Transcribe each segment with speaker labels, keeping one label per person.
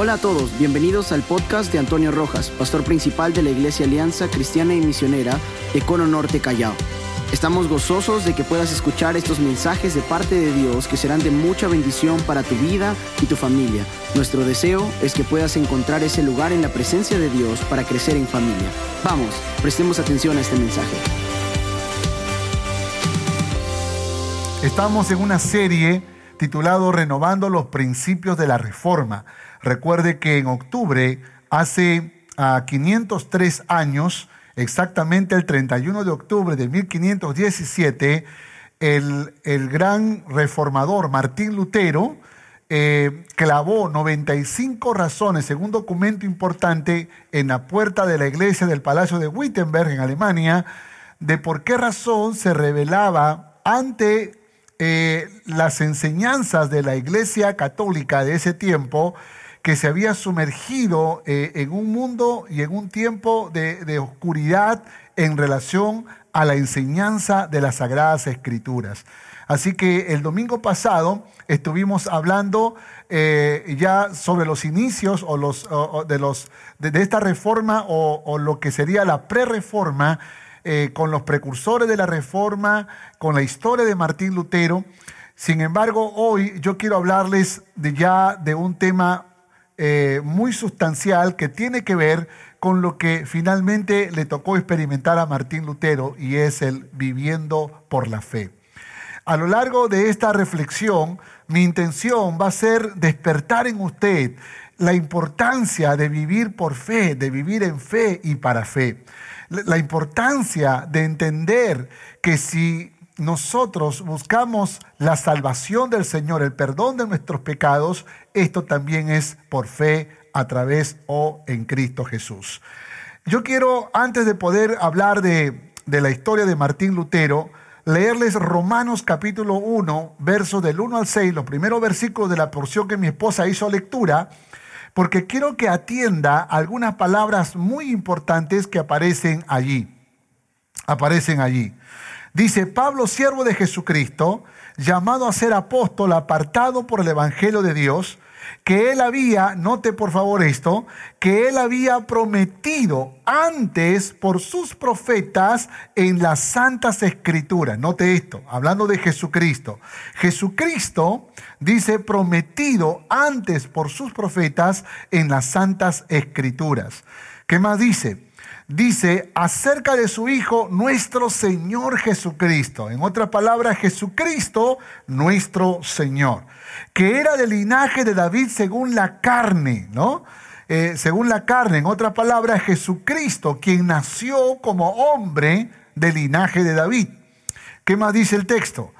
Speaker 1: Hola a todos, bienvenidos al podcast de Antonio Rojas, pastor principal de la Iglesia Alianza Cristiana y Misionera de Cono Norte Callao. Estamos gozosos de que puedas escuchar estos mensajes de parte de Dios que serán de mucha bendición para tu vida y tu familia. Nuestro deseo es que puedas encontrar ese lugar en la presencia de Dios para crecer en familia. Vamos, prestemos atención a este mensaje.
Speaker 2: Estamos en una serie titulado Renovando los Principios de la Reforma. Recuerde que en octubre, hace 503 ah, años, exactamente el 31 de octubre de 1517, el, el gran reformador Martín Lutero eh, clavó 95 razones un documento importante en la puerta de la iglesia del Palacio de Wittenberg en Alemania, de por qué razón se revelaba ante eh, las enseñanzas de la iglesia católica de ese tiempo, que se había sumergido eh, en un mundo y en un tiempo de, oscuridad en relación a la enseñanza de las Sagradas Escrituras. Así que el domingo pasado estuvimos hablando eh, ya sobre los inicios o los, de, los, de, esta reforma o, lo que sería la pre-reforma eh, con los precursores de la reforma, con la historia de Martín Lutero. Sin embargo, hoy yo quiero hablarles de ya de un tema eh, muy sustancial que tiene que ver con lo que finalmente le tocó experimentar a Martín Lutero y es el viviendo por la fe. A lo largo de esta reflexión, mi intención va a ser despertar en usted la importancia de vivir por fe, de vivir en fe y para fe. La importancia de entender que si nosotros buscamos la salvación del Señor, el perdón de nuestros pecados, esto también es por fe a través o en Cristo Jesús. Yo quiero, antes de poder hablar de, de la historia de Martín Lutero, leerles Romanos capítulo 1, versos del 1 al 6, los primeros versículos de la porción que mi esposa hizo lectura, porque quiero que atienda algunas palabras muy importantes que aparecen allí. Aparecen allí. Dice, Pablo, siervo de Jesucristo, llamado a ser apóstol, apartado por el Evangelio de Dios, que él había, note por favor esto, que él había prometido antes por sus profetas en las santas escrituras. Note esto, hablando de Jesucristo. Jesucristo dice prometido antes por sus profetas en las santas escrituras. ¿Qué más dice? dice acerca de su Hijo, nuestro Señor Jesucristo. En otras palabras, Jesucristo, nuestro Señor, que era del linaje de David según la carne, ¿no? Eh, según la carne, en otras palabras, Jesucristo, quien nació como hombre del linaje de David. ¿Qué más dice el texto?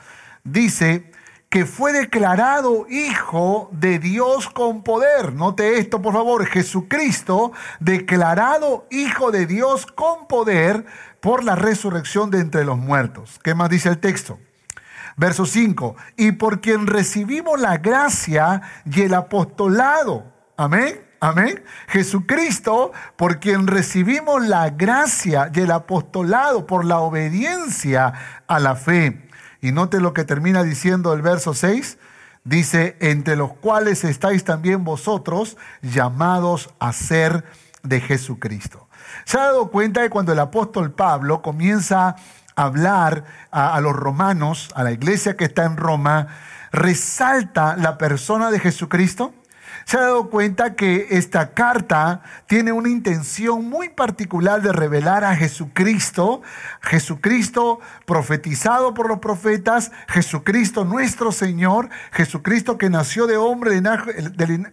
Speaker 2: Dice, que fue declarado hijo de Dios con poder. Note esto, por favor. Jesucristo, declarado hijo de Dios con poder por la resurrección de entre los muertos. ¿Qué más dice el texto? Verso 5. Y por quien recibimos la gracia y el apostolado. Amén. Amén. Jesucristo, por quien recibimos la gracia y el apostolado por la obediencia a la fe y note lo que termina diciendo el verso 6. Dice, entre los cuales estáis también vosotros llamados a ser de Jesucristo. ¿Se ha dado cuenta que cuando el apóstol Pablo comienza hablar a, los romanos, a la iglesia que está en Roma, resalta la persona de Jesucristo? Se ha dado cuenta que esta carta tiene una intención muy particular de revelar a Jesucristo, Jesucristo profetizado por los profetas, Jesucristo nuestro Señor, Jesucristo que nació de hombre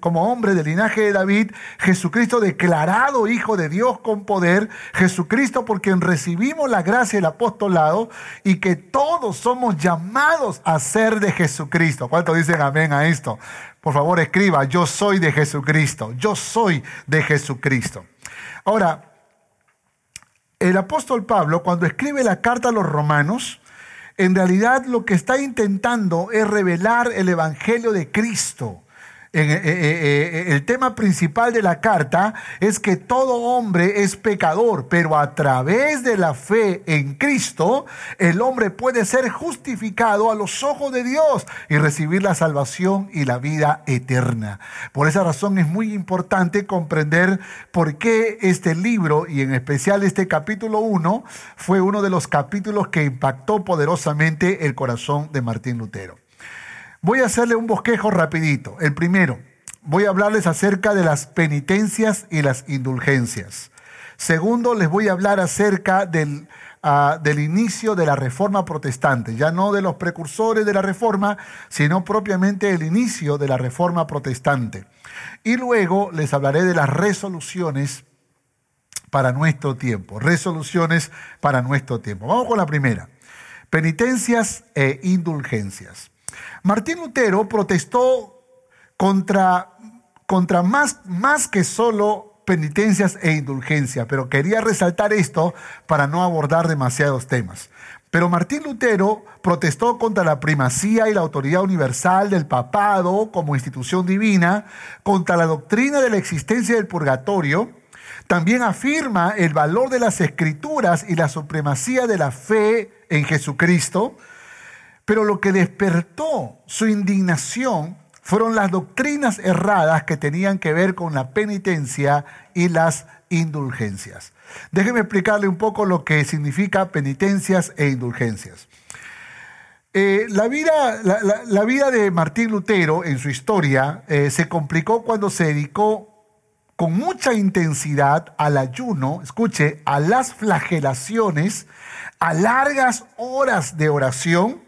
Speaker 2: como hombre del linaje de David, Jesucristo declarado Hijo de Dios con poder, Jesucristo por quien recibimos la gracia y el apostolado y que todos somos llamados a ser de Jesucristo. ¿Cuántos dicen amén a esto? Por favor, escriba, yo soy de Jesucristo, yo soy de Jesucristo. Ahora, el apóstol Pablo, cuando escribe la carta a los romanos, en realidad lo que está intentando es revelar el Evangelio de Cristo. Eh, eh, eh, el tema principal de la carta es que todo hombre es pecador, pero a través de la fe en Cristo, el hombre puede ser justificado a los ojos de Dios y recibir la salvación y la vida eterna. Por esa razón es muy importante comprender por qué este libro, y en especial este capítulo 1, fue uno de los capítulos que impactó poderosamente el corazón de Martín Lutero. Voy a hacerle un bosquejo rapidito. El primero, voy a hablarles acerca de las penitencias y las indulgencias. Segundo, les voy a hablar acerca del, ah, del, inicio de la reforma protestante, ya no de los precursores de la reforma, sino propiamente el inicio de la reforma protestante. Y luego les hablaré de las resoluciones para nuestro tiempo, resoluciones para nuestro tiempo. Vamos con la primera, penitencias e indulgencias. Martín Lutero protestó contra, contra más, más que solo penitencias e indulgencias, pero quería resaltar esto para no abordar demasiados temas. Pero Martín Lutero protestó contra la primacía y la autoridad universal del papado como institución divina, contra la doctrina de la existencia del purgatorio, también afirma el valor de las escrituras y la supremacía de la fe en Jesucristo, pero lo que despertó su indignación fueron las doctrinas erradas que tenían que ver con la penitencia y las indulgencias. Déjeme explicarle un poco lo que significa penitencias e indulgencias. Eh, la, vida, la, vida, de Martín Lutero en su historia eh, se complicó cuando se dedicó con mucha intensidad al ayuno, escuche, a las flagelaciones, a largas horas de oración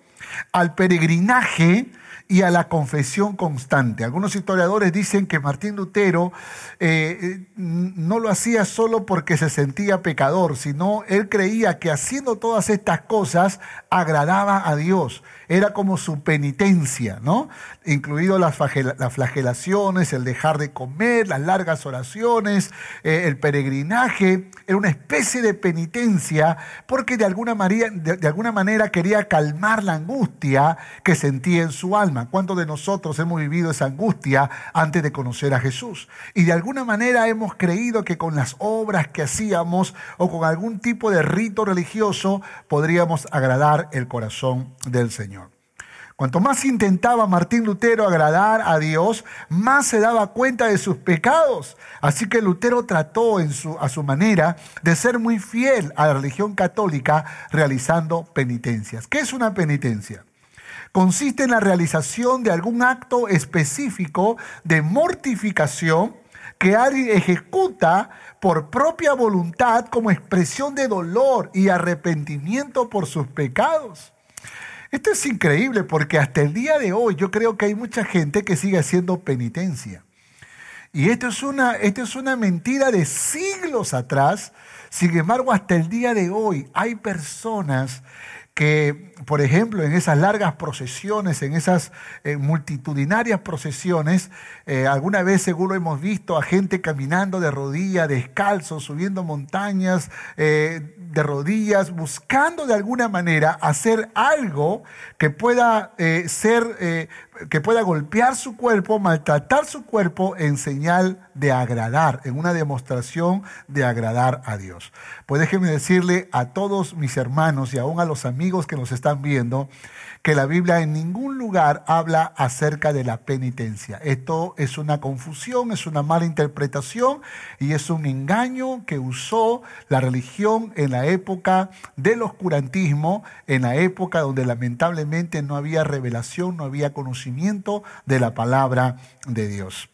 Speaker 2: al peregrinaje y a la confesión constante. Algunos historiadores dicen que Martín Lutero eh, eh, no lo hacía solo porque se sentía pecador, sino él creía que haciendo todas estas cosas agradaba a Dios era como su penitencia, ¿no? Incluido las, flagelaciones, el dejar de comer, las largas oraciones, eh, el peregrinaje, era una especie de penitencia porque de alguna, manera, de, alguna manera quería calmar la angustia que sentía en su alma. ¿Cuántos de nosotros hemos vivido esa angustia antes de conocer a Jesús? Y de alguna manera hemos creído que con las obras que hacíamos o con algún tipo de rito religioso podríamos agradar el corazón del Señor. Cuanto más intentaba Martín Lutero agradar a Dios, más se daba cuenta de sus pecados. Así que Lutero trató en su, a su manera de ser muy fiel a la religión católica realizando penitencias. ¿Qué es una penitencia? Consiste en la realización de algún acto específico de mortificación que alguien ejecuta por propia voluntad como expresión de dolor y arrepentimiento por sus pecados. Esto es increíble porque hasta el día de hoy yo creo que hay mucha gente que sigue haciendo penitencia. Y esto es una, esto es una mentira de siglos atrás. Sin embargo, hasta el día de hoy hay personas que, por ejemplo, en esas largas procesiones, en esas eh, multitudinarias procesiones, eh, alguna vez seguro hemos visto a gente caminando de rodillas, descalzo, subiendo montañas, eh, de rodillas, buscando de alguna manera hacer algo que pueda ser, que pueda golpear su cuerpo, maltratar su cuerpo en señal de agradar, en una demostración de agradar a Dios. Pues déjeme decirle a todos mis hermanos y aún a los amigos que nos están viendo, que la Biblia en ningún lugar habla acerca de la penitencia. Esto es una confusión, es una mala interpretación y es un engaño que usó la religión en la época del oscurantismo, en la época donde lamentablemente no había revelación, no había conocimiento de la palabra de Dios.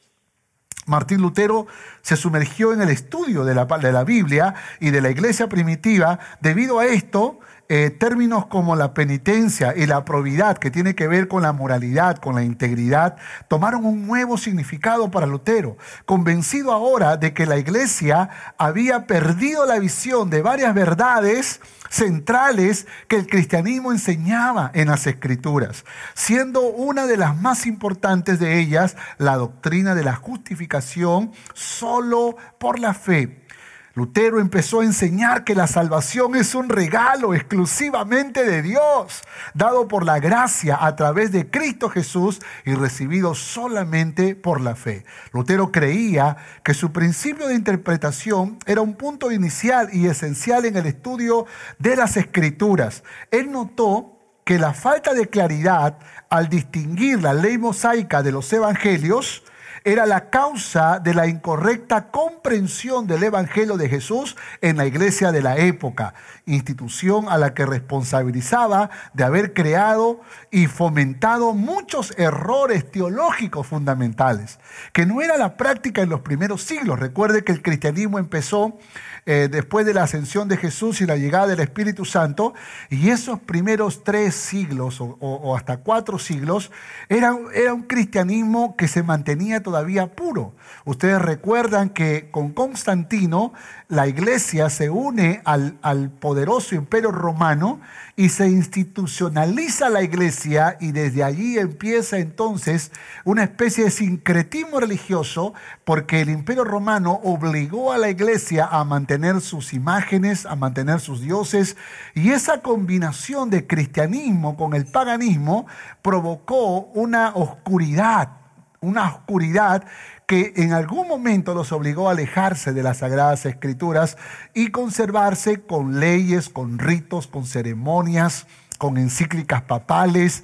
Speaker 2: Martín Lutero se sumergió en el estudio de la, de la, Biblia y de la iglesia primitiva. Debido a esto, eh, términos como la penitencia y la probidad, que tiene que ver con la moralidad, con la integridad, tomaron un nuevo significado para Lutero, convencido ahora de que la iglesia había perdido la visión de varias verdades centrales que el cristianismo enseñaba en las escrituras, siendo una de las más importantes de ellas la doctrina de la justificación solo por la fe Lutero empezó a enseñar que la salvación es un regalo exclusivamente de Dios, dado por la gracia a través de Cristo Jesús y recibido solamente por la fe. Lutero creía que su principio de interpretación era un punto inicial y esencial en el estudio de las escrituras. Él notó que la falta de claridad al distinguir la ley mosaica de los evangelios era la causa de la incorrecta comprensión del Evangelio de Jesús en la iglesia de la época, institución a la que responsabilizaba de haber creado y fomentado muchos errores teológicos fundamentales, que no era la práctica en los primeros siglos. Recuerde que el cristianismo empezó eh, después de la ascensión de Jesús y la llegada del Espíritu Santo, y esos primeros tres siglos o, hasta cuatro siglos era, era un cristianismo que se mantenía todavía puro. Ustedes recuerdan que con Constantino la iglesia se une al, al poderoso imperio romano y se institucionaliza la iglesia y desde allí empieza entonces una especie de sincretismo religioso porque el imperio romano obligó a la iglesia a mantener sus imágenes, a mantener sus dioses y esa combinación de cristianismo con el paganismo provocó una oscuridad, una oscuridad que en algún momento los obligó a alejarse de las sagradas escrituras y conservarse con leyes, con ritos, con ceremonias, con encíclicas papales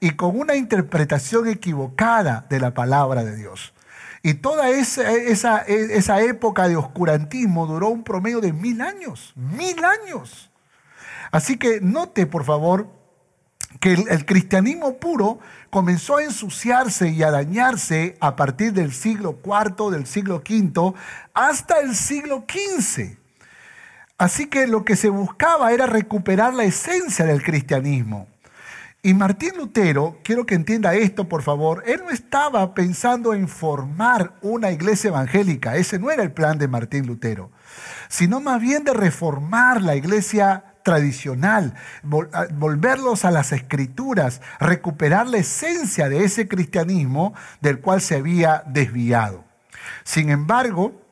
Speaker 2: y con una interpretación equivocada de la palabra de Dios. Y toda esa, esa, esa época de oscurantismo duró un promedio de mil años, mil años. Así que note, por favor, que el, cristianismo puro comenzó a ensuciarse y a dañarse a partir del siglo IV, del siglo V, hasta el siglo XV. Así que lo que se buscaba era recuperar la esencia del cristianismo. Y Martín Lutero, quiero que entienda esto por favor, él no estaba pensando en formar una iglesia evangélica, ese no era el plan de Martín Lutero, sino más bien de reformar la iglesia tradicional, volverlos a las escrituras, recuperar la esencia de ese cristianismo del cual se había desviado. Sin embargo,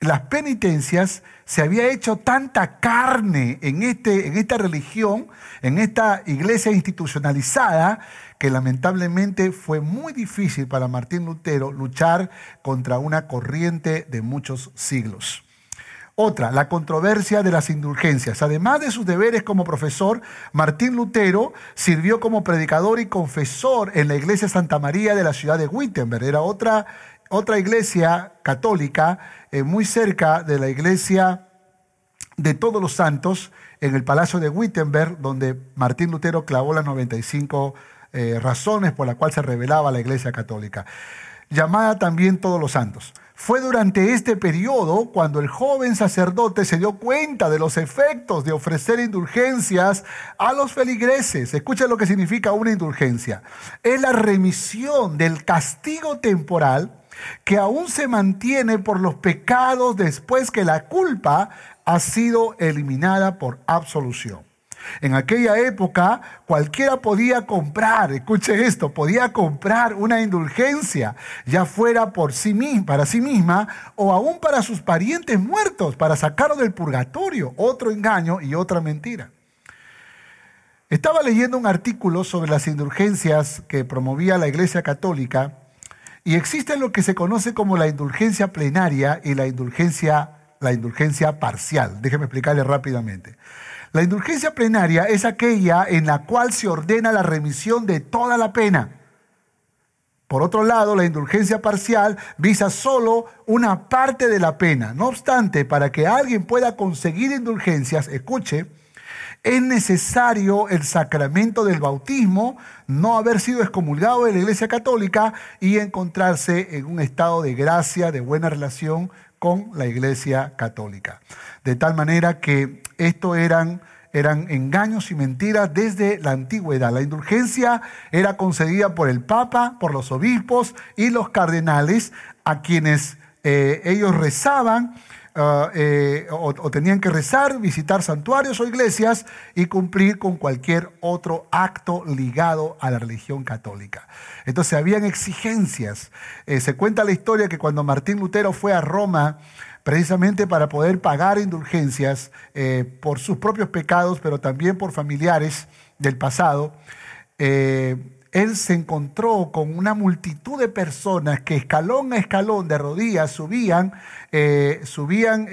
Speaker 2: las penitencias se había hecho tanta carne en, este, en esta religión, en esta iglesia institucionalizada, que lamentablemente fue muy difícil para Martín Lutero luchar contra una corriente de muchos siglos. Otra, la controversia de las indulgencias. Además de sus deberes como profesor, Martín Lutero sirvió como predicador y confesor en la iglesia Santa María de la ciudad de Wittenberg. Era otra, otra iglesia católica eh, muy cerca de la iglesia de todos los santos en el palacio de Wittenberg, donde Martín Lutero clavó las 95 eh, razones por las cuales se revelaba la iglesia católica. Llamada también todos los santos. Fue durante este periodo cuando el joven sacerdote se dio cuenta de los efectos de ofrecer indulgencias a los feligreses. Escucha lo que significa una indulgencia. Es la remisión del castigo temporal que aún se mantiene por los pecados después que la culpa ha sido eliminada por absolución. En aquella época cualquiera podía comprar, escuche esto, podía comprar una indulgencia, ya fuera por sí misma, para sí misma o aún para sus parientes muertos, para sacarlo del purgatorio, otro engaño y otra mentira. Estaba leyendo un artículo sobre las indulgencias que promovía la Iglesia Católica y existe lo que se conoce como la indulgencia plenaria y la indulgencia, la indulgencia parcial. Déjeme explicarle rápidamente. La indulgencia plenaria es aquella en la cual se ordena la remisión de toda la pena. Por otro lado, la indulgencia parcial visa solo una parte de la pena. No obstante, para que alguien pueda conseguir indulgencias, escuche, es necesario el sacramento del bautismo, no haber sido excomulgado de la Iglesia Católica y encontrarse en un estado de gracia, de buena relación con la Iglesia Católica. De tal manera que esto eran, eran engaños y mentiras desde la antigüedad. La indulgencia era concedida por el Papa, por los obispos y los cardenales, a quienes eh, ellos rezaban ah, eh, o, tenían que rezar, visitar santuarios o iglesias y cumplir con cualquier otro acto ligado a la religión católica. Entonces habían exigencias. Eh, se cuenta la historia que cuando Martín Lutero fue a Roma precisamente para poder pagar indulgencias eh, por sus propios pecados, pero también por familiares del pasado, él se encontró con una multitud de personas que escalón a escalón de rodillas subían, eh, subían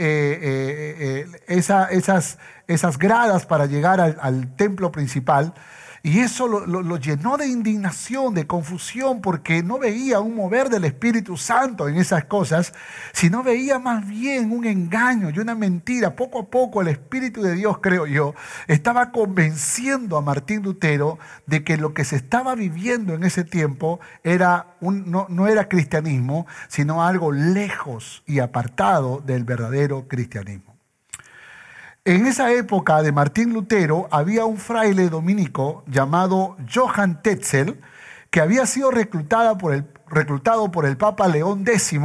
Speaker 2: esas, esas, gradas para llegar al templo principal y eso lo, llenó de indignación, de confusión, porque no veía un mover del Espíritu Santo en esas cosas, sino veía más bien un engaño y una mentira. Poco a poco el Espíritu de Dios, creo yo, estaba convenciendo a Martín Lutero de que lo que se estaba viviendo en ese tiempo era no era cristianismo, sino algo lejos y apartado del verdadero cristianismo. En esa época de Martín Lutero había un fraile dominico llamado Johann Tetzel que había sido reclutado por el Papa León X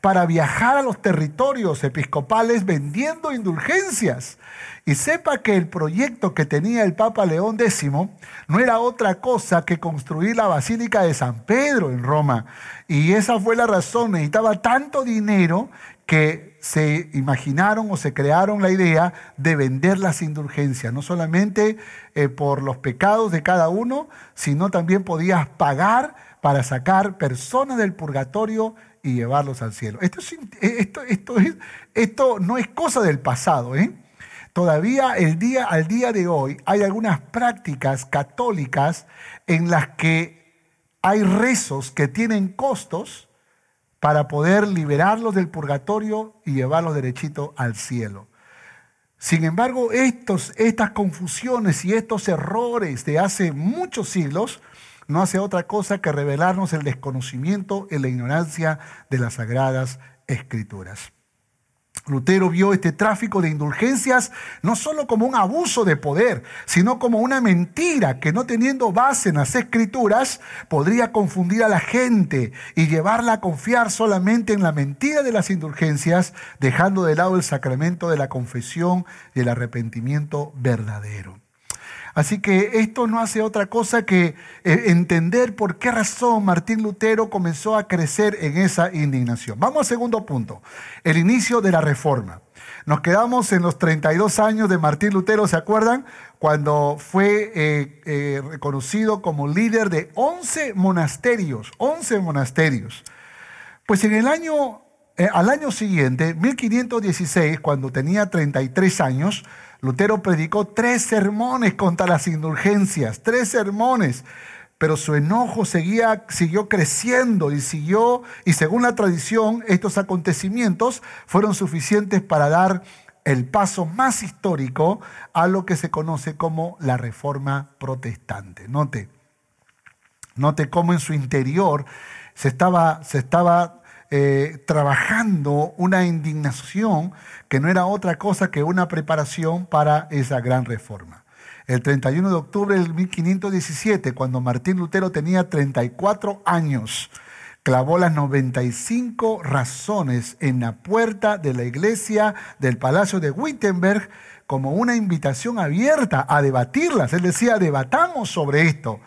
Speaker 2: para viajar a los territorios episcopales vendiendo indulgencias. Y sepa que el proyecto que tenía el Papa León X no era otra cosa que construir la Basílica de San Pedro en Roma. Y esa fue la razón, necesitaba tanto dinero que se imaginaron o se crearon la idea de vender las indulgencias, no solamente eh, por los pecados de cada uno, sino también podías pagar para sacar personas del purgatorio y llevarlos al cielo. Esto, esto, esto, esto no es cosa del pasado. ¿eh? Todavía el día, al día de hoy hay algunas prácticas católicas en las que hay rezos que tienen costos para poder liberarlos del purgatorio y llevarlos derechito al cielo. Sin embargo, estos, estas confusiones y estos errores de hace muchos siglos no hace otra cosa que revelarnos el desconocimiento y la ignorancia de las sagradas escrituras. Lutero vio este tráfico de indulgencias no solo como un abuso de poder, sino como una mentira que no teniendo base en las escrituras podría confundir a la gente y llevarla a confiar solamente en la mentira de las indulgencias, dejando de lado el sacramento de la confesión y el arrepentimiento verdadero. Así que esto no hace otra cosa que eh, entender por qué razón Martín Lutero comenzó a crecer en esa indignación. Vamos al segundo punto, el inicio de la reforma. Nos quedamos en los 32 años de Martín Lutero, ¿se acuerdan? Cuando fue eh, eh, reconocido como líder de 11 monasterios, 11 monasterios. Pues en el año, al año siguiente, 1516, cuando tenía 33 años, Lutero predicó tres sermones contra las indulgencias, tres sermones, pero su enojo seguía, siguió creciendo y siguió, y según la tradición, estos acontecimientos fueron suficientes para dar el paso más histórico a lo que se conoce como la reforma protestante. Note, note cómo en su interior se estaba, se estaba eh, trabajando una indignación que no era otra cosa que una preparación para esa gran reforma. El 31 de octubre del 1517, cuando Martín Lutero tenía 34 años, clavó las 95 razones en la puerta de la iglesia del Palacio de Wittenberg como una invitación abierta a debatirlas. Él decía, debatamos sobre esto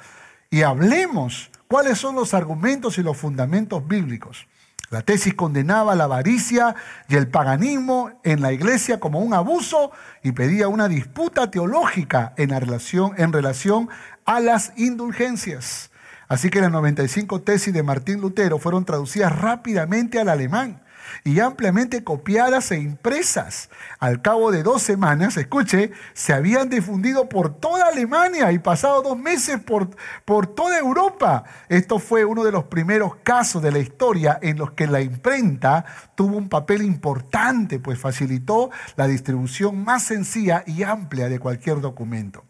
Speaker 2: y hablemos cuáles son los argumentos y los fundamentos bíblicos. La tesis condenaba la avaricia y el paganismo en la iglesia como un abuso y pedía una disputa teológica en, relación, en relación a las indulgencias. Así que las 95 tesis de Martín Lutero fueron traducidas rápidamente al alemán y ampliamente copiadas e impresas. Al cabo de dos semanas, escuche, se habían difundido por toda Alemania y pasado dos meses por, por toda Europa. Esto fue uno de los primeros casos de la historia en los que la imprenta tuvo un papel importante, pues facilitó la distribución más sencilla y amplia de cualquier documento.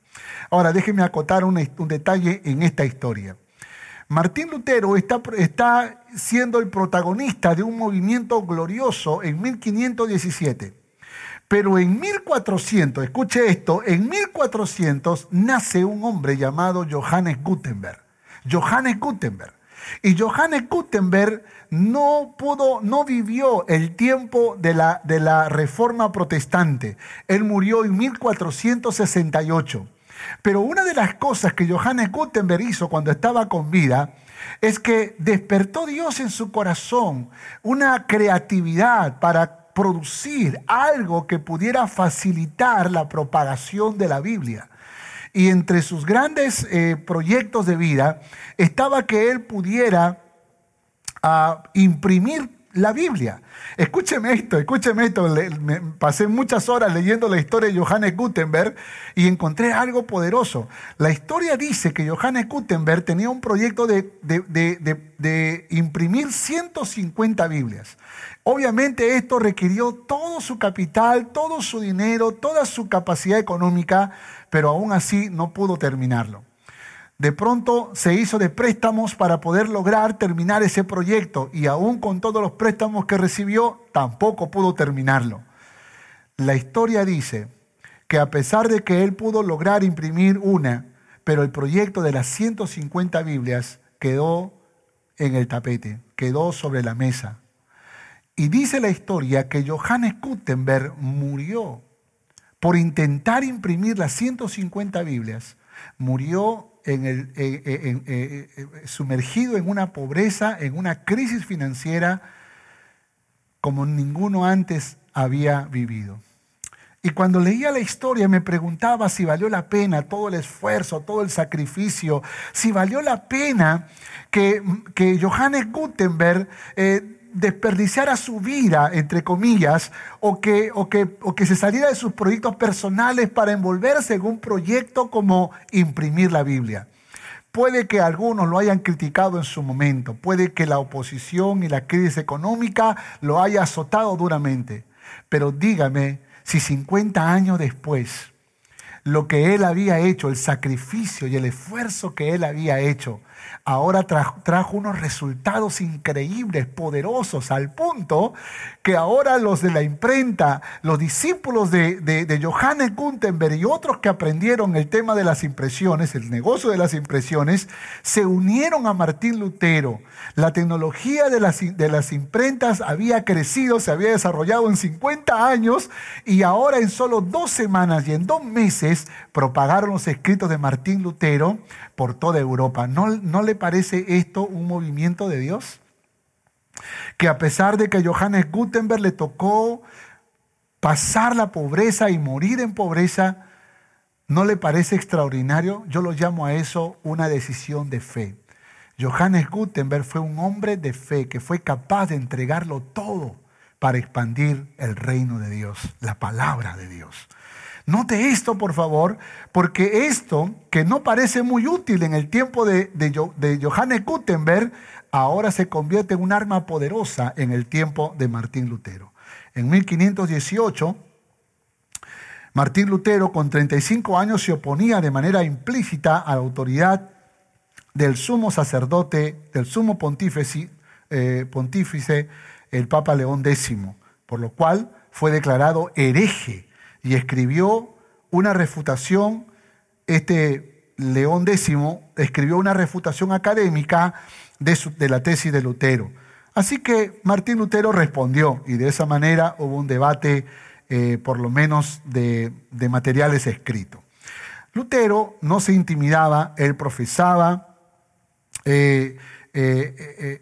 Speaker 2: Ahora, déjenme acotar un detalle en esta historia. Martín Lutero está, siendo el protagonista de un movimiento glorioso en 1517. Pero en 1400, escuche esto, en 1400 nace un hombre llamado Johannes Gutenberg. Johannes Gutenberg. Y Johannes Gutenberg no pudo, no vivió el tiempo de la, de la reforma protestante. Él murió en 1468. Pero una de las cosas que Johannes Gutenberg hizo cuando estaba con vida es que despertó Dios en su corazón una creatividad para producir algo que pudiera facilitar la propagación de la Biblia. Y entre sus grandes eh, proyectos de vida estaba que él pudiera ah, imprimir la Biblia. Escúcheme esto, escúcheme esto. pasé muchas horas leyendo la historia de Johannes Gutenberg y encontré algo poderoso. La historia dice que Johannes Gutenberg tenía un proyecto de, de imprimir 150 Biblias. Obviamente esto requirió todo su capital, todo su dinero, toda su capacidad económica, pero aún así no pudo terminarlo de pronto se hizo de préstamos para poder lograr terminar ese proyecto y aún con todos los préstamos que recibió, tampoco pudo terminarlo. La historia dice que a pesar de que él pudo lograr imprimir una, pero el proyecto de las 150 Biblias quedó en el tapete, quedó sobre la mesa. Y dice la historia que Johannes Gutenberg murió por intentar imprimir las 150 Biblias. Murió en el, eh, eh, eh, sumergido en una pobreza, en una crisis financiera como ninguno antes había vivido. Y cuando leía la historia me preguntaba si valió la pena todo el esfuerzo, todo el sacrificio, si valió la pena que, que Johannes Gutenberg desperdiciara su vida, entre comillas, o que, o, que, o que se saliera de sus proyectos personales para envolverse en un proyecto como imprimir la Biblia. Puede que algunos lo hayan criticado en su momento, puede que la oposición y la crisis económica lo haya azotado duramente, pero dígame si 50 años después lo que él había hecho, el sacrificio y el esfuerzo que él había hecho, ahora trajo, unos resultados increíbles, poderosos, al punto que ahora los de la imprenta, los discípulos de, de, Johannes Gutenberg y otros que aprendieron el tema de las impresiones, el negocio de las impresiones, se unieron a Martín Lutero. La tecnología de las, de las imprentas había crecido, se había desarrollado en 50 años y ahora en solo dos semanas y en dos meses propagaron los escritos de Martín Lutero por toda Europa. ¿No, no le parece esto un movimiento de Dios? Que a pesar de que Johannes Gutenberg le tocó pasar la pobreza y morir en pobreza, ¿no le parece extraordinario? Yo lo llamo a eso una decisión de fe. Johannes Gutenberg fue un hombre de fe que fue capaz de entregarlo todo para expandir el reino de Dios, la palabra de Dios. Note esto, por favor, porque esto, que no parece muy útil en el tiempo de, de, Johannes Gutenberg, ahora se convierte en un arma poderosa en el tiempo de Martín Lutero. En 1518, Martín Lutero, con 35 años, se oponía de manera implícita a la autoridad del sumo sacerdote, del sumo pontífice, eh, pontífice el Papa León X, por lo cual fue declarado hereje y escribió una refutación, este León X escribió una refutación académica de, la tesis de Lutero. Así que Martín Lutero respondió y de esa manera hubo un debate eh, por lo menos de, materiales escritos. Lutero no se intimidaba, él profesaba eh, eh,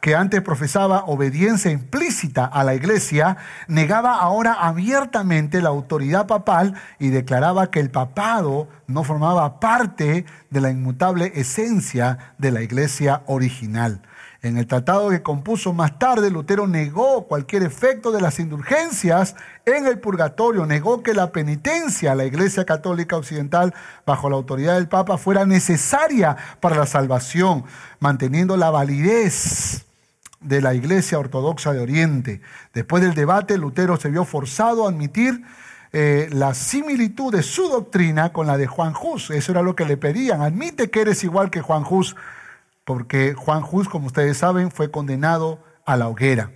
Speaker 2: que antes profesaba obediencia implícita a la iglesia, negaba ahora abiertamente la autoridad papal y declaraba que el papado no formaba parte de la inmutable esencia de la iglesia original. En el tratado que compuso más tarde, Lutero negó cualquier efecto de las indulgencias en el purgatorio, negó que la penitencia la Iglesia Católica Occidental bajo la autoridad del Papa fuera necesaria para la salvación, manteniendo la validez de la Iglesia Ortodoxa de Oriente. Después del debate, Lutero se vio forzado a admitir eh, la similitud de su doctrina con la de Juan Hus. Eso era lo que le pedían. Admite que eres igual que Juan Hus porque Juan Hus, como ustedes saben, fue condenado a la hoguera.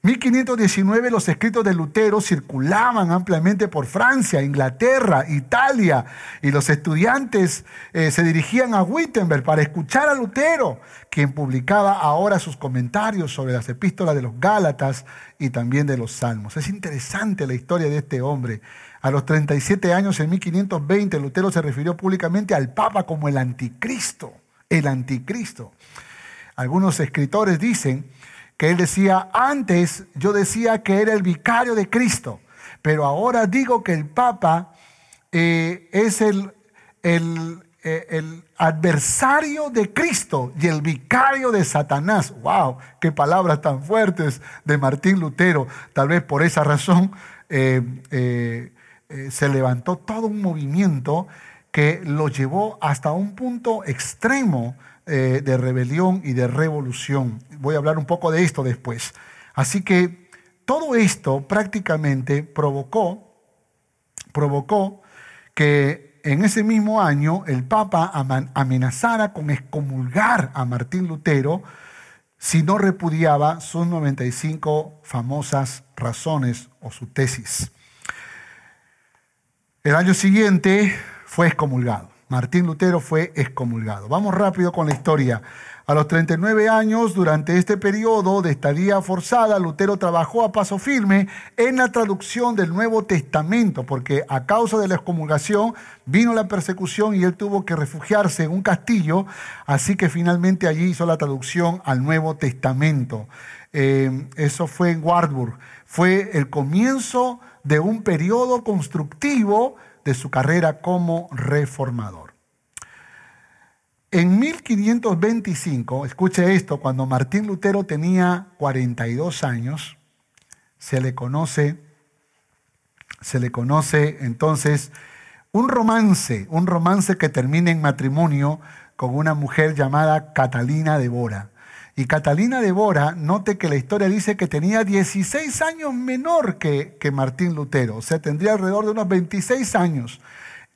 Speaker 2: 1519 los escritos de Lutero circulaban ampliamente por Francia, Inglaterra, Italia, y los estudiantes eh, se dirigían a Wittenberg para escuchar a Lutero, quien publicaba ahora sus comentarios sobre las epístolas de los Gálatas y también de los Salmos. Es interesante la historia de este hombre. A los 37 años, en 1520, Lutero se refirió públicamente al Papa como el anticristo el anticristo. Algunos escritores dicen que él decía, antes yo decía que era el vicario de Cristo, pero ahora digo que el Papa eh, es el, el, eh, el, adversario de Cristo y el vicario de Satanás. ¡Wow! ¡Qué palabras tan fuertes de Martín Lutero! Tal vez por esa razón eh, se levantó todo un movimiento que lo llevó hasta un punto extremo eh, de rebelión y de revolución. Voy a hablar un poco de esto después. Así que todo esto prácticamente provocó, provocó que en ese mismo año el Papa amenazara con excomulgar a Martín Lutero si no repudiaba sus 95 famosas razones o su tesis. El año siguiente fue excomulgado. Martín Lutero fue excomulgado. Vamos rápido con la historia. A los 39 años, durante este periodo de estadía forzada, Lutero trabajó a paso firme en la traducción del Nuevo Testamento, porque a causa de la excomulgación vino la persecución y él tuvo que refugiarse en un castillo, así que finalmente allí hizo la traducción al Nuevo Testamento. Eh, eso fue en Wartburg. Fue el comienzo de un periodo constructivo de su carrera como reformador. En 1525, escuche esto, cuando Martín Lutero tenía 42 años, se le conoce, se le conoce entonces un romance, un romance que termina en matrimonio con una mujer llamada Catalina de Bora. Y Catalina de Bora, note que la historia dice que tenía 16 años menor que, que Martín Lutero, o sea, tendría alrededor de unos 26 años.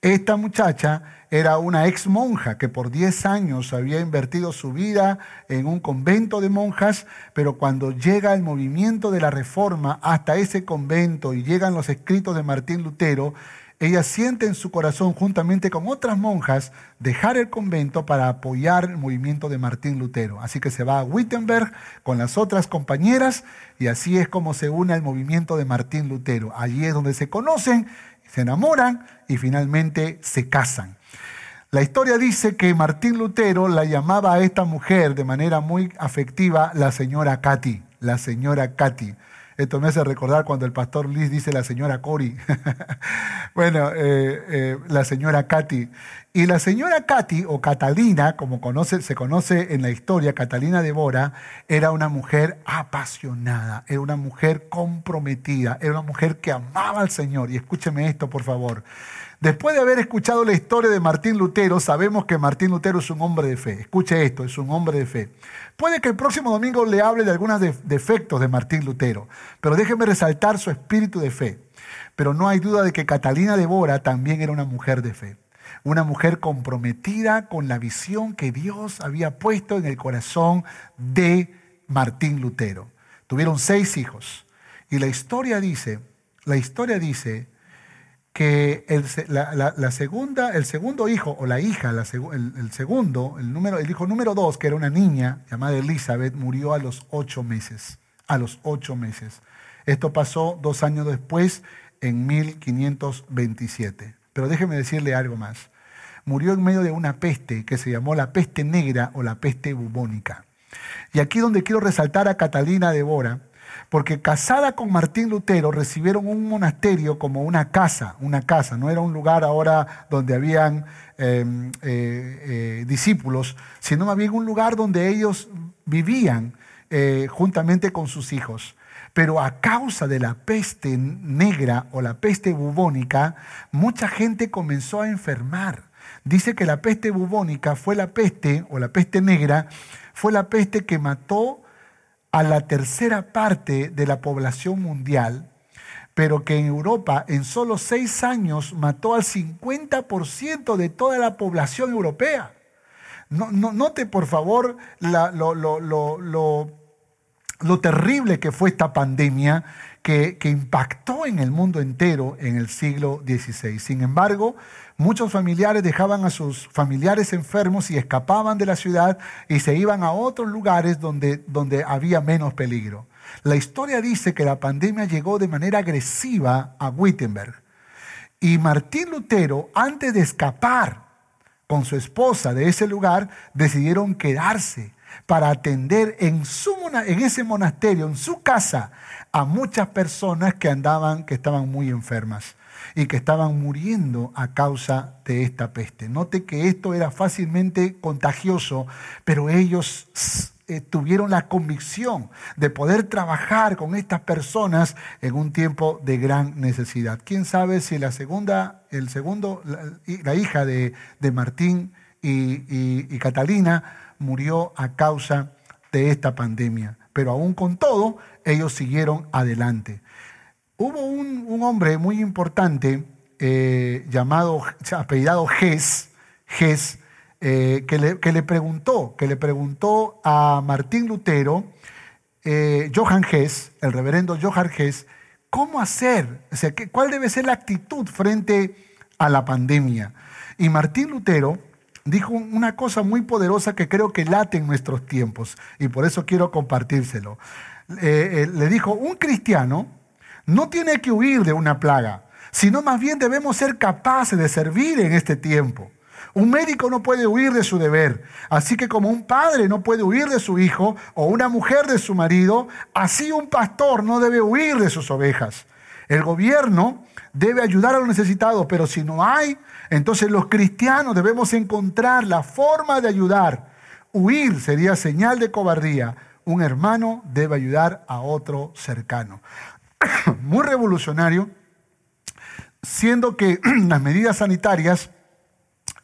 Speaker 2: Esta muchacha era una ex monja que por 10 años había invertido su vida en un convento de monjas, pero cuando llega el movimiento de la reforma hasta ese convento y llegan los escritos de Martín Lutero, ella siente en su corazón, juntamente con otras monjas, dejar el convento para apoyar el movimiento de Martín Lutero. Así que se va a Wittenberg con las otras compañeras y así es como se une al movimiento de Martín Lutero. Allí es donde se conocen, se enamoran y finalmente se casan. La historia dice que Martín Lutero la llamaba a esta mujer de manera muy afectiva la señora Katy, la señora Katy. Esto me hace recordar cuando el pastor Liz dice la señora Cori. bueno, eh, eh, la señora Katy. Y la señora Katy, o Catalina, como se conoce en la historia, Catalina de Bora, era una mujer apasionada, era una mujer comprometida, era una mujer que amaba al Señor. Y escúcheme esto, por favor. Después de haber escuchado la historia de Martín Lutero, sabemos que Martín Lutero es un hombre de fe. Escuche esto, es un hombre de fe. Puede que el próximo domingo le hable de algunos defectos de Martín Lutero, pero déjeme resaltar su espíritu de fe. Pero no hay duda de que Catalina de Bora también era una mujer de fe. Una mujer comprometida con la visión que Dios había puesto en el corazón de Martín Lutero. Tuvieron seis hijos. Y la historia dice, la historia dice que el, la, segunda, el segundo hijo o la hija, el, segundo, el, número, el hijo número dos, que era una niña llamada Elizabeth, murió a los ocho meses. A los ocho meses. Esto pasó dos años después, en 1527. Pero déjeme decirle algo más. Murió en medio de una peste que se llamó la peste negra o la peste bubónica. Y aquí donde quiero resaltar a Catalina de Bora, porque casada con Martín Lutero recibieron un monasterio como una casa, una casa, no era un lugar ahora donde habían em, eh, eh, discípulos, sino más un lugar donde ellos vivían eh, juntamente con sus hijos. Pero a causa de la peste negra o la peste bubónica, mucha gente comenzó a enfermar. Dice que la peste bubónica fue la peste, o la peste negra, fue la peste que mató a la tercera parte de la población mundial, pero que en Europa en solo seis años mató al 50% de toda la población europea. No, note por favor lo, lo, terrible que fue esta pandemia que, que impactó en el mundo entero en el siglo XVI. Sin embargo, Muchos familiares dejaban a sus familiares enfermos y escapaban de la ciudad y se iban a otros lugares donde, donde había menos peligro. La historia dice que la pandemia llegó de manera agresiva a Wittenberg. Y Martín Lutero, antes de escapar con su esposa de ese lugar, decidieron quedarse para atender en, su, en ese monasterio, en su casa, a muchas personas que andaban, que estaban muy enfermas y que estaban muriendo a causa de esta peste. Note que esto era fácilmente contagioso, pero ellos eh, tuvieron la convicción de poder trabajar con estas personas en un tiempo de gran necesidad. ¿Quién sabe si la segunda, el segundo, la, hija de, Martín y, Catalina murió a causa de esta pandemia? Pero aún con todo, ellos siguieron adelante. Hubo un, hombre muy importante eh, llamado, apellidado Ges, Ges eh, que, le, preguntó, que le preguntó a Martín Lutero, eh, Johann Hess, el reverendo Johann Hess, cómo hacer, o sea, cuál debe ser la actitud frente a la pandemia. Y Martín Lutero dijo una cosa muy poderosa que creo que late en nuestros tiempos, y por eso quiero compartírselo. le dijo, un cristiano no tiene que huir de una plaga, sino más bien debemos ser capaces de servir en este tiempo. Un médico no puede huir de su deber, así que como un padre no puede huir de su hijo o una mujer de su marido, así un pastor no debe huir de sus ovejas. El gobierno debe ayudar a los necesitados, pero si no hay, entonces los cristianos debemos encontrar la forma de ayudar. Huir sería señal de cobardía. Un hermano debe ayudar a otro cercano. muy revolucionario, siendo que las medidas sanitarias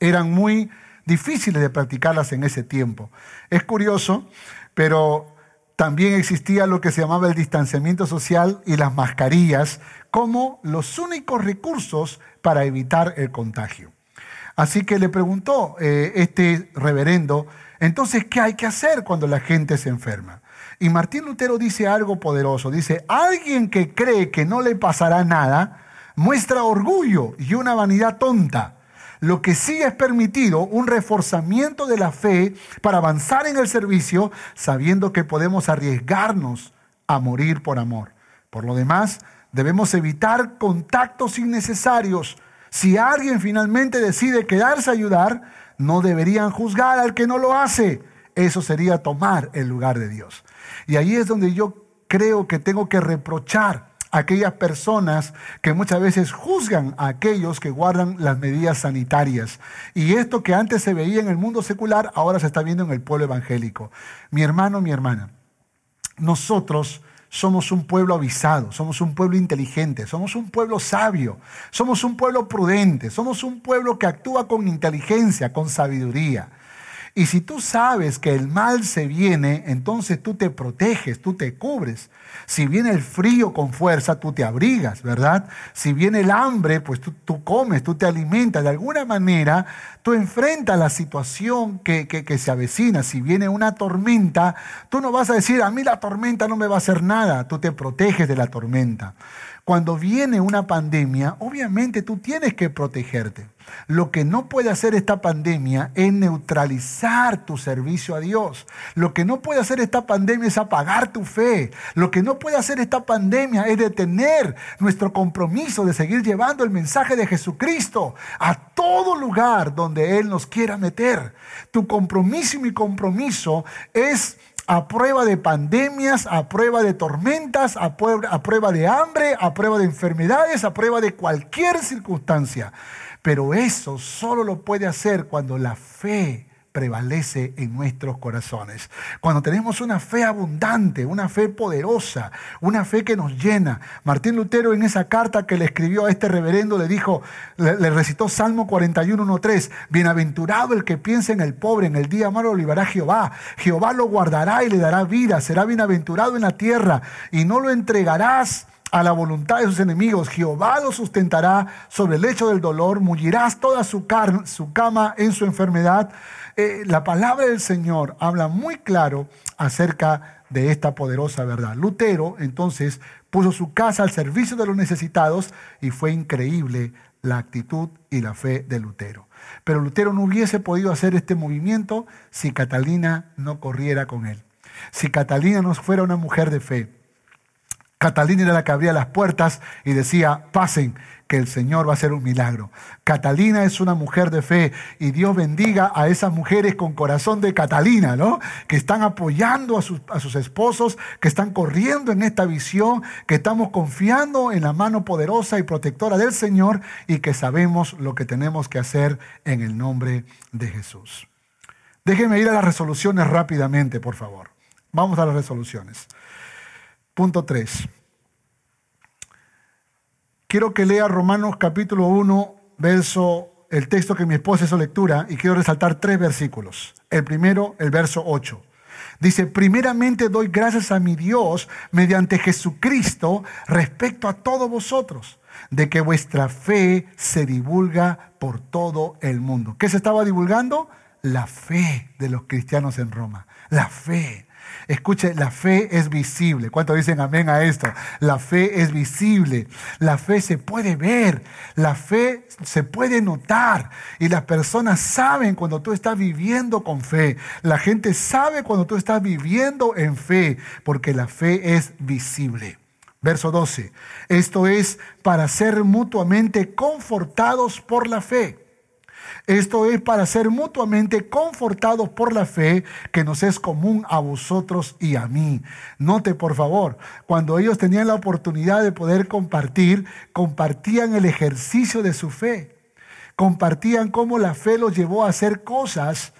Speaker 2: eran muy difíciles de practicarlas en ese tiempo. Es curioso, pero también existía lo que se llamaba el distanciamiento social y las mascarillas como los únicos recursos para evitar el contagio. Así que le preguntó eh, este reverendo, entonces, ¿qué hay que hacer cuando la gente se enferma? Y Martín Lutero dice algo poderoso. Dice, alguien que cree que no le pasará nada, muestra orgullo y una vanidad tonta. Lo que sí es permitido, un reforzamiento de la fe para avanzar en el servicio, sabiendo que podemos arriesgarnos a morir por amor. Por lo demás, debemos evitar contactos innecesarios. Si alguien finalmente decide quedarse a ayudar, no deberían juzgar al que no lo hace. Eso sería tomar el lugar de Dios. Y ahí es donde yo creo que tengo que reprochar a aquellas personas que muchas veces juzgan a aquellos que guardan las medidas sanitarias. Y esto que antes se veía en el mundo secular, ahora se está viendo en el pueblo evangélico. Mi hermano, mi hermana, nosotros somos un pueblo avisado, somos un pueblo inteligente, somos un pueblo sabio, somos un pueblo prudente, somos un pueblo que actúa con inteligencia, con sabiduría. Y si tú sabes que el mal se viene, entonces tú te proteges, tú te cubres. Si viene el frío con fuerza, tú te abrigas, ¿verdad? Si viene el hambre, pues tú, comes, tú te alimentas. De alguna manera, tú enfrentas la situación que, que se avecina. Si viene una tormenta, tú no vas a decir, a mí la tormenta no me va a hacer nada. Tú te proteges de la tormenta. Cuando viene una pandemia, obviamente tú tienes que protegerte. Lo que no puede hacer esta pandemia es neutralizar tu servicio a Dios. Lo que no puede hacer esta pandemia es apagar tu fe. Lo que no puede hacer esta pandemia es detener nuestro compromiso de seguir llevando el mensaje de Jesucristo a todo lugar donde Él nos quiera meter. Tu compromiso y mi compromiso es a prueba de pandemias, a prueba de tormentas, a prueba, a prueba de hambre, a prueba de enfermedades, a prueba de cualquier circunstancia. Pero eso solo lo puede hacer cuando la fe prevalece en nuestros corazones. Cuando tenemos una fe abundante, una fe poderosa, una fe que nos llena. Martín Lutero en esa carta que le escribió a este reverendo le dijo, le, recitó Salmo 41.1.3, bienaventurado el que piensa en el pobre, en el día malo lo librará Jehová. Jehová lo guardará y le dará vida, será bienaventurado en la tierra y no lo entregarás a la voluntad de sus enemigos. Jehová lo sustentará sobre el lecho del dolor, mullirás toda su, carne, su cama en su enfermedad. Eh, la palabra del Señor habla muy claro acerca de esta poderosa verdad. Lutero entonces puso su casa al servicio de los necesitados y fue increíble la actitud y la fe de Lutero. Pero Lutero no hubiese podido hacer este movimiento si Catalina no corriera con él. Si Catalina no fuera una mujer de fe. Catalina era la que abría las puertas y decía, pasen, que el Señor va a hacer un milagro. Catalina es una mujer de fe y Dios bendiga a esas mujeres con corazón de Catalina, ¿no? Que están apoyando a sus, a sus esposos, que están corriendo en esta visión, que estamos confiando en la mano poderosa y protectora del Señor y que sabemos lo que tenemos que hacer en el nombre de Jesús. Déjenme ir a las resoluciones rápidamente, por favor. Vamos a las resoluciones. Punto 3. Quiero que lea Romanos capítulo 1, verso, el texto que mi esposa hizo lectura, y quiero resaltar tres versículos. El primero, el verso 8. Dice, primeramente doy gracias a mi Dios mediante Jesucristo respecto a todos vosotros, de que vuestra fe se divulga por todo el mundo. ¿Qué se estaba divulgando? La fe de los cristianos en Roma. La fe. Escuche, la fe es visible. ¿Cuánto dicen amén a esto? La fe es visible. La fe se puede ver. La fe se puede notar. Y las personas saben cuando tú estás viviendo con fe. La gente sabe cuando tú estás viviendo en fe, porque la fe es visible. Verso 12. Esto es para ser mutuamente confortados por la fe. Esto es para ser mutuamente confortados por la fe que nos es común a vosotros y a mí. Note, por favor, cuando ellos tenían la oportunidad de poder compartir, compartían el ejercicio de su fe. Compartían cómo la fe los llevó a hacer cosas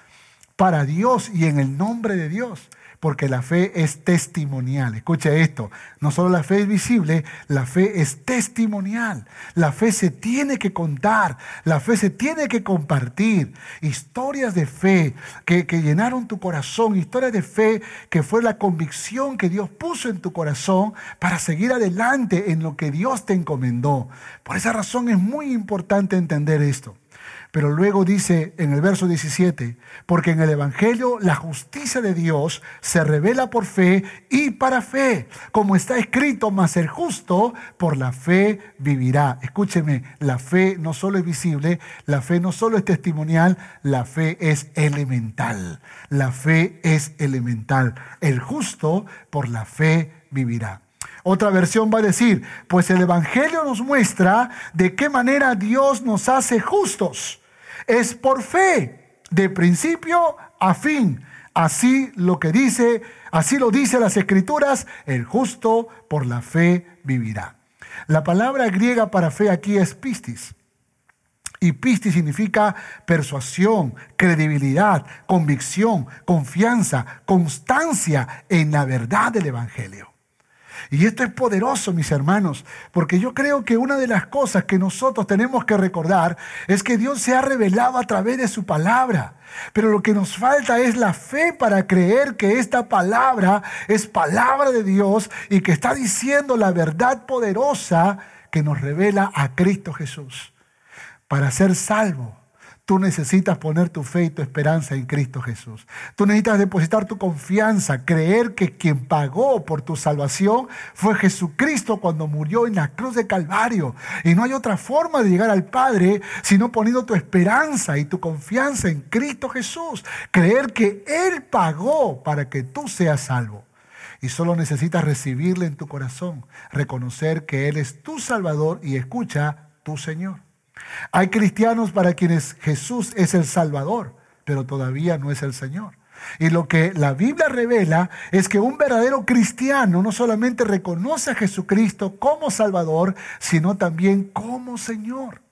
Speaker 2: para Dios y en el nombre de Dios porque la fe es testimonial. Escucha esto, no solo la fe es visible, la fe es testimonial. La fe se tiene que contar, la fe se tiene que compartir. Historias de fe que, llenaron tu corazón, historias de fe que fue la convicción que Dios puso en tu corazón para seguir adelante en lo que Dios te encomendó. Por esa razón es muy importante entender esto. Pero luego dice en el verso 17, porque en el Evangelio la justicia de Dios se revela por fe y para fe, como está escrito, mas el justo por la fe vivirá. Escúcheme, la fe no solo es visible, la fe no solo es testimonial, la fe es elemental. La fe es elemental. El justo por la fe vivirá. Otra versión va a decir, pues el Evangelio nos muestra de qué manera Dios nos hace justos. Es por fe, de principio a fin. Así lo que dice, así lo dice las escrituras, el justo por la fe vivirá. La palabra griega para fe aquí es pistis. Y pistis significa persuasión, credibilidad, convicción, confianza, constancia en la verdad del Evangelio. Y esto es poderoso, mis hermanos, porque yo creo que una de las cosas que nosotros tenemos que recordar es que Dios se ha revelado a través de su palabra. Pero lo que nos falta es la fe para creer que esta palabra es palabra de Dios y que está diciendo la verdad poderosa que nos revela a Cristo Jesús. Para ser salvo, Tú necesitas poner tu fe y tu esperanza en Cristo Jesús. Tú necesitas depositar tu confianza, creer que quien pagó por tu salvación fue Jesucristo cuando murió en la cruz de Calvario. Y no hay otra forma de llegar al Padre sino poniendo tu esperanza y tu confianza en Cristo Jesús. Creer que Él pagó para que tú seas salvo. Y solo necesitas recibirle en tu corazón, reconocer que Él es tu Salvador y escucha tu Señor. Hay cristianos para quienes Jesús es el Salvador, pero todavía no es el Señor. Y lo que la Biblia revela es que un verdadero cristiano no solamente reconoce a Jesucristo como Salvador, sino también como Señor.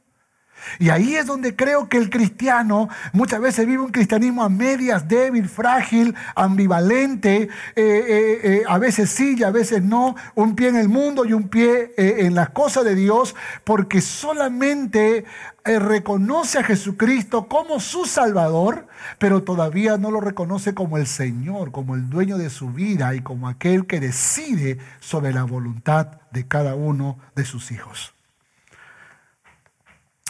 Speaker 2: Y ahí es donde creo que el cristiano muchas veces vive un cristianismo a medias, débil, frágil, ambivalente, eh, eh, eh, a veces sí y a veces no, un pie en el mundo y un pie en las cosas de Dios, porque solamente reconoce a Jesucristo como su Salvador, pero todavía no lo reconoce como el Señor, como el dueño de su vida y como aquel que decide sobre la voluntad de cada uno de sus hijos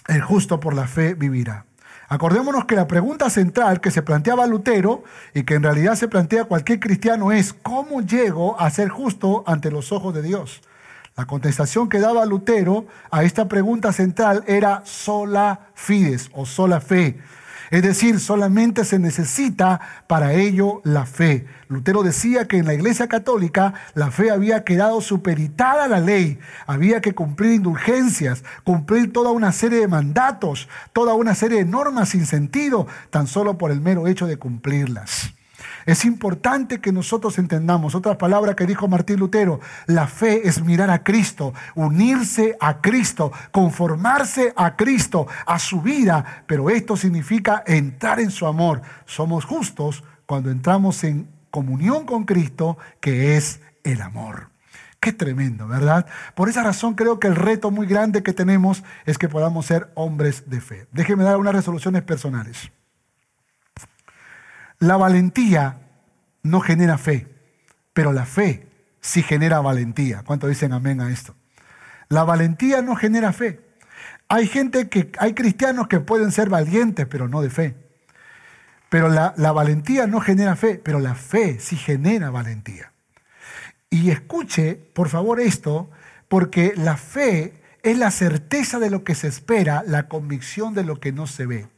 Speaker 2: el justo por la fe vivirá. Acordémonos que la pregunta central que se planteaba Lutero y que en realidad se plantea cualquier cristiano es, ¿cómo llego a ser justo ante los ojos de Dios? La contestación que daba Lutero a esta pregunta central era sola fides o sola fe. Es decir, solamente se necesita para ello la fe. Lutero decía que en la Iglesia Católica la fe había quedado superitada a la ley. Había que cumplir indulgencias, cumplir toda una serie de mandatos, toda una serie de normas sin sentido, tan solo por el mero hecho de cumplirlas. Es importante que nosotros entendamos, otra palabra que dijo Martín Lutero, la fe es mirar a Cristo, unirse a Cristo, conformarse a Cristo, a su vida, pero esto significa entrar en su amor. Somos justos cuando entramos en comunión con Cristo, que es el amor. Qué tremendo, ¿verdad? Por esa razón creo que el reto muy grande que tenemos es que podamos ser hombres de fe. Déjenme dar unas resoluciones personales. La valentía no genera fe, pero la fe sí genera valentía. ¿Cuánto dicen amén a esto? La valentía no genera fe. Hay gente que, hay cristianos que pueden ser valientes, pero no de fe. Pero la, la valentía no genera fe, pero la fe sí genera valentía. Y escuche, por favor, esto, porque la fe es la certeza de lo que se espera, la convicción de lo que no se ve.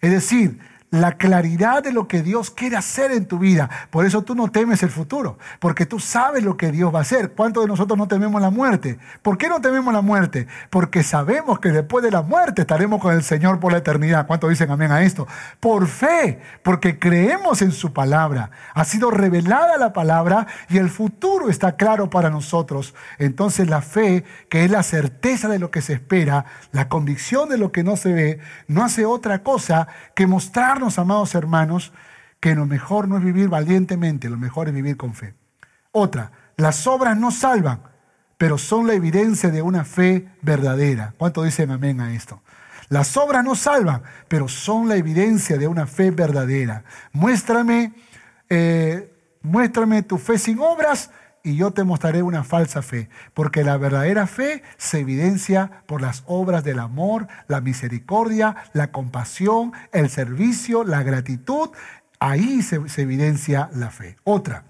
Speaker 2: Es decir, la claridad de lo que Dios quiere hacer en tu vida. Por eso tú no temes el futuro, porque tú sabes lo que Dios va a hacer. ¿Cuántos de nosotros no tememos la muerte? ¿Por qué no tememos la muerte? Porque sabemos que después de la muerte estaremos con el Señor por la eternidad. ¿Cuántos dicen amén a esto? Por fe, porque creemos en su palabra. Ha sido revelada la palabra y el futuro está claro para nosotros. Entonces la fe, que es la certeza de lo que se espera, la convicción de lo que no se ve, no hace otra cosa que mostrarnos amados hermanos, que lo mejor no es vivir valientemente, lo mejor es vivir con fe. Otra, las obras no salvan, pero son la evidencia de una fe verdadera. ¿Cuánto dicen amén a esto? Las obras no salvan, pero son la evidencia de una fe verdadera. Muéstrame, eh, muéstrame tu fe sin obras y yo te mostraré una falsa fe, porque la verdadera fe se evidencia por las obras del amor, la misericordia, la compasión, el servicio, la gratitud. Ahí se, evidencia la fe. Otra,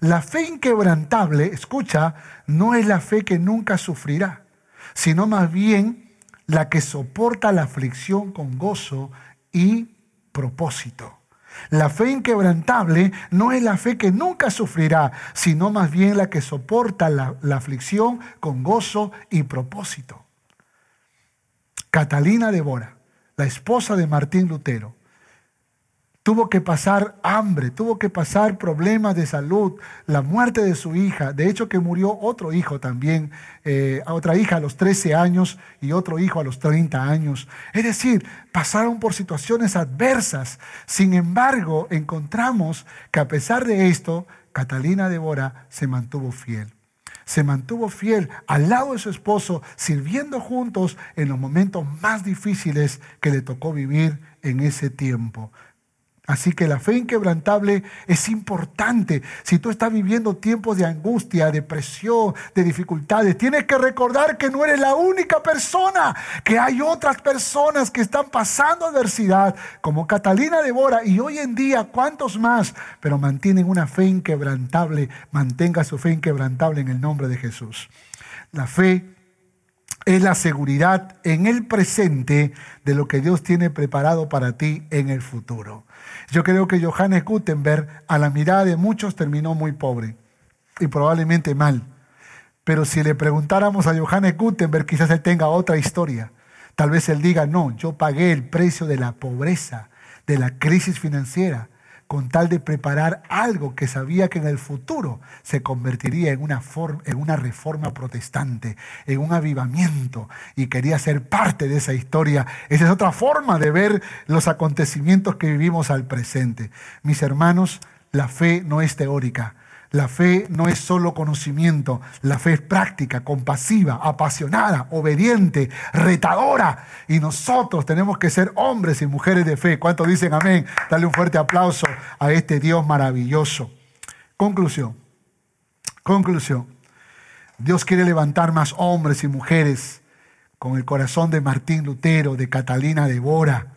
Speaker 2: la fe inquebrantable, escucha, no es la fe que nunca sufrirá, sino más bien la que soporta la aflicción con gozo y propósito. La fe inquebrantable no es la fe que nunca sufrirá, sino más bien la que soporta la, aflicción con gozo y propósito. Catalina de Bora, la esposa de Martín Lutero, tuvo que pasar hambre, tuvo que pasar problemas de salud, la muerte de su hija, de hecho que murió otro hijo también, eh, otra hija a los 13 años y otro hijo a los 30 años. Es decir, pasaron por situaciones adversas. Sin embargo, encontramos que a pesar de esto, Catalina de Bora se mantuvo fiel. Se mantuvo fiel al lado de su esposo, sirviendo juntos en los momentos más difíciles que le tocó vivir en ese tiempo. Así que la fe inquebrantable es importante. Si tú estás viviendo tiempos de angustia, depresión, de dificultades, tienes que recordar que no eres la única persona, que hay otras personas que están pasando adversidad, como Catalina de Bora y hoy en día, ¿cuántos más? Pero mantienen una fe inquebrantable. Mantenga su fe inquebrantable en el nombre de Jesús. La fe es la seguridad en el presente de lo que Dios tiene preparado para ti en el futuro. Yo creo que Johannes Gutenberg, a la mirada de muchos, terminó muy pobre y probablemente mal. Pero si le preguntáramos a Johannes Gutenberg, quizás él tenga otra historia. Tal vez él diga, no, yo pagué el precio de la pobreza, de la crisis financiera, con tal de preparar algo que sabía que en el futuro se convertiría en una, en una reforma protestante, en un avivamiento, y quería ser parte de esa historia. Esa es otra forma de ver los acontecimientos que vivimos al presente. Mis hermanos, la fe no es teórica, la fe no es solo conocimiento, la fe es práctica, compasiva, apasionada, obediente, retadora. Y nosotros tenemos que ser hombres y mujeres de fe. ¿Cuántos dicen amén? Dale un fuerte aplauso a este Dios maravilloso. Conclusión. Conclusión. Dios quiere levantar más hombres y mujeres con el corazón de Martín Lutero, de Catalina de Bora,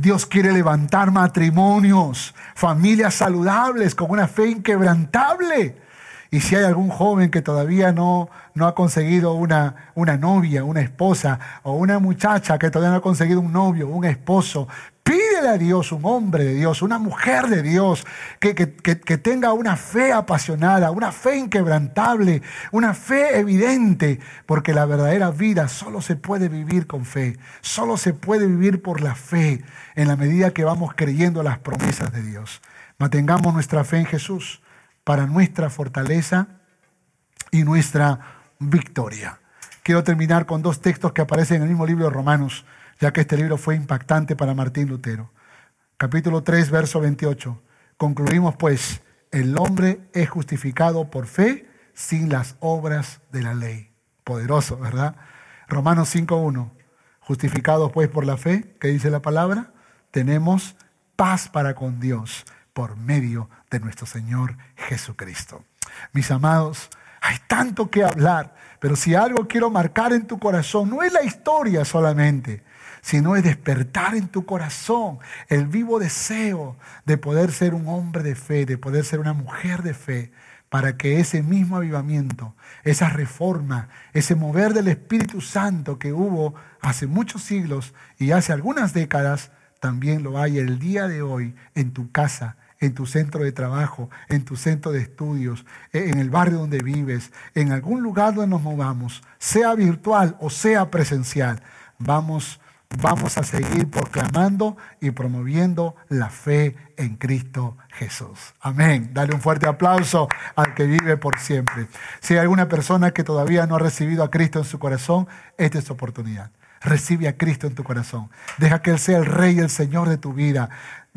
Speaker 2: Dios quiere levantar matrimonios, familias saludables, con una fe inquebrantable. Y si hay algún joven que todavía no, no ha conseguido una, una novia, una esposa, o una muchacha que todavía no ha conseguido un novio, un esposo, Pídele a Dios un hombre de Dios, una mujer de Dios, que, que, tenga una fe apasionada, una fe inquebrantable, una fe evidente, porque la verdadera vida solo se puede vivir con fe, solo se puede vivir por la fe en la medida que vamos creyendo las promesas de Dios. Mantengamos nuestra fe en Jesús para nuestra fortaleza y nuestra victoria. Quiero terminar con dos textos que aparecen en el mismo libro de Romanos, ya que este libro fue impactante para Martín Lutero. Capítulo 3, verso 28. Concluimos pues, el hombre es justificado por fe sin las obras de la ley. Poderoso, ¿verdad? Romanos 5.1. Justificados pues por la fe, ¿qué dice la palabra? Tenemos paz para con Dios por medio de nuestro Señor Jesucristo. Mis amados, hay tanto que hablar, pero si algo quiero marcar en tu corazón, no es la historia solamente, sino es despertar en tu corazón el vivo deseo de poder ser un hombre de fe, de poder ser una mujer de fe, para que ese mismo avivamiento, esa reforma, ese mover del Espíritu Santo que hubo hace muchos siglos y hace algunas décadas, también lo hay el día de hoy en tu casa, en tu centro de trabajo, en tu centro de estudios, en el barrio donde vives, en algún lugar donde nos movamos, sea virtual o sea presencial. Vamos, vamos a seguir proclamando y promoviendo la fe en Cristo Jesús. Amén. Dale un fuerte aplauso al que vive por siempre. Si hay alguna persona que todavía no ha recibido a Cristo en su corazón, esta es su oportunidad. Recibe a Cristo en tu corazón. Deja que Él sea el Rey y el Señor de tu vida.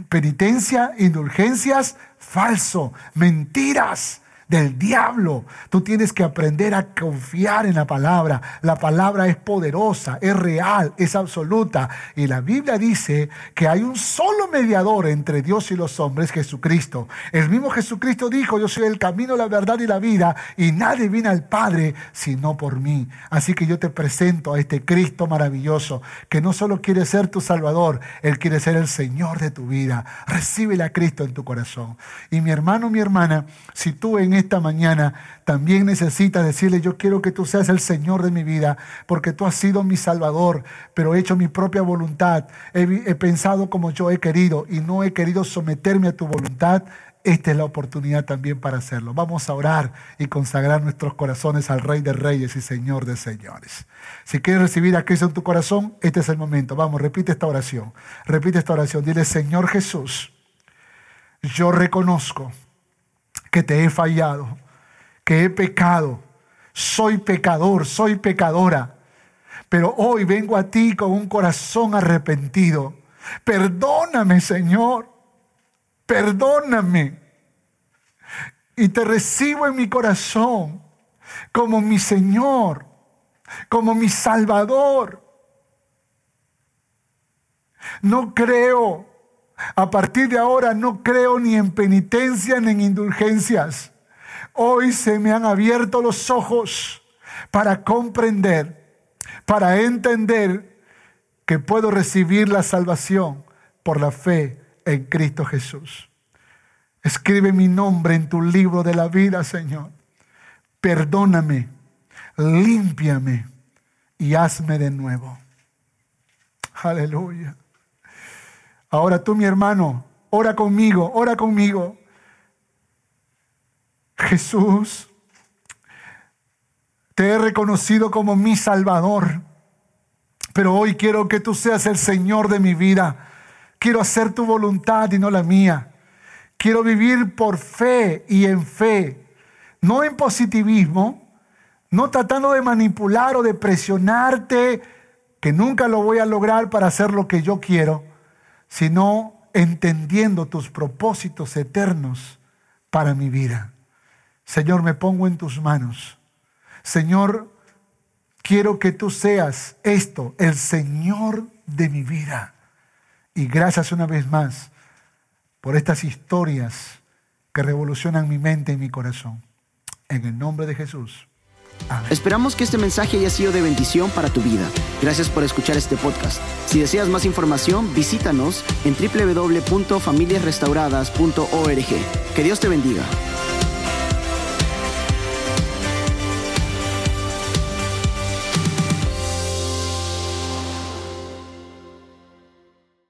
Speaker 2: Penitencia, indulgencias, falso, mentiras del diablo. Tú tienes que aprender a confiar en la palabra. La palabra es poderosa, es real, es absoluta. Y la Biblia dice que hay un solo mediador entre Dios y los hombres, Jesucristo. El mismo Jesucristo dijo, yo soy el camino, la verdad y la vida, y nadie viene al Padre sino por mí. Así que yo te presento a este Cristo maravilloso, que no solo quiere ser tu Salvador, Él quiere ser el Señor de tu vida. Recibe a Cristo en tu corazón. Y mi hermano, mi hermana, si tú en esta mañana también necesitas decirle, yo quiero que tú seas el Señor de mi vida, porque tú has sido mi Salvador, pero he hecho mi propia voluntad, he, he pensado como yo he querido y no he querido someterme a tu voluntad. Esta es la oportunidad también para hacerlo. Vamos a orar y consagrar nuestros corazones al Rey de Reyes y Señor de Señores. Si quieres recibir a Cristo en tu corazón, este es el momento. Vamos, repite esta oración. Repite esta oración. Dile, Señor Jesús, yo reconozco que te he fallado, que he pecado, soy pecador, soy pecadora, pero hoy vengo a ti con un corazón arrepentido. Perdóname, Señor, perdóname. Y te recibo en mi corazón como mi Señor, como mi Salvador. No creo a partir de ahora no creo ni en penitencia ni en indulgencias. Hoy se me han abierto los ojos para comprender, para entender que puedo recibir la salvación por la fe en Cristo Jesús. Escribe mi nombre en tu libro de la vida, Señor. Perdóname, límpiame y hazme de nuevo. Aleluya. Ahora tú, mi hermano, ora conmigo, ora conmigo. Jesús, te he reconocido como mi Salvador, pero hoy quiero que tú seas el Señor de mi vida. Quiero hacer tu voluntad y no la mía. Quiero vivir por fe y en fe, no en positivismo, no tratando de manipular o de presionarte, que nunca lo voy a lograr para hacer lo que yo quiero sino entendiendo tus propósitos eternos para mi vida. Señor, me pongo en tus manos. Señor, quiero que tú seas esto, el Señor de mi vida. Y gracias una vez más por estas historias que revolucionan mi mente y mi corazón. En el nombre de Jesús.
Speaker 1: Esperamos que este mensaje haya sido de bendición para tu vida. Gracias por escuchar este podcast. Si deseas más información, visítanos en www.familiasrestauradas.org. Que Dios te bendiga.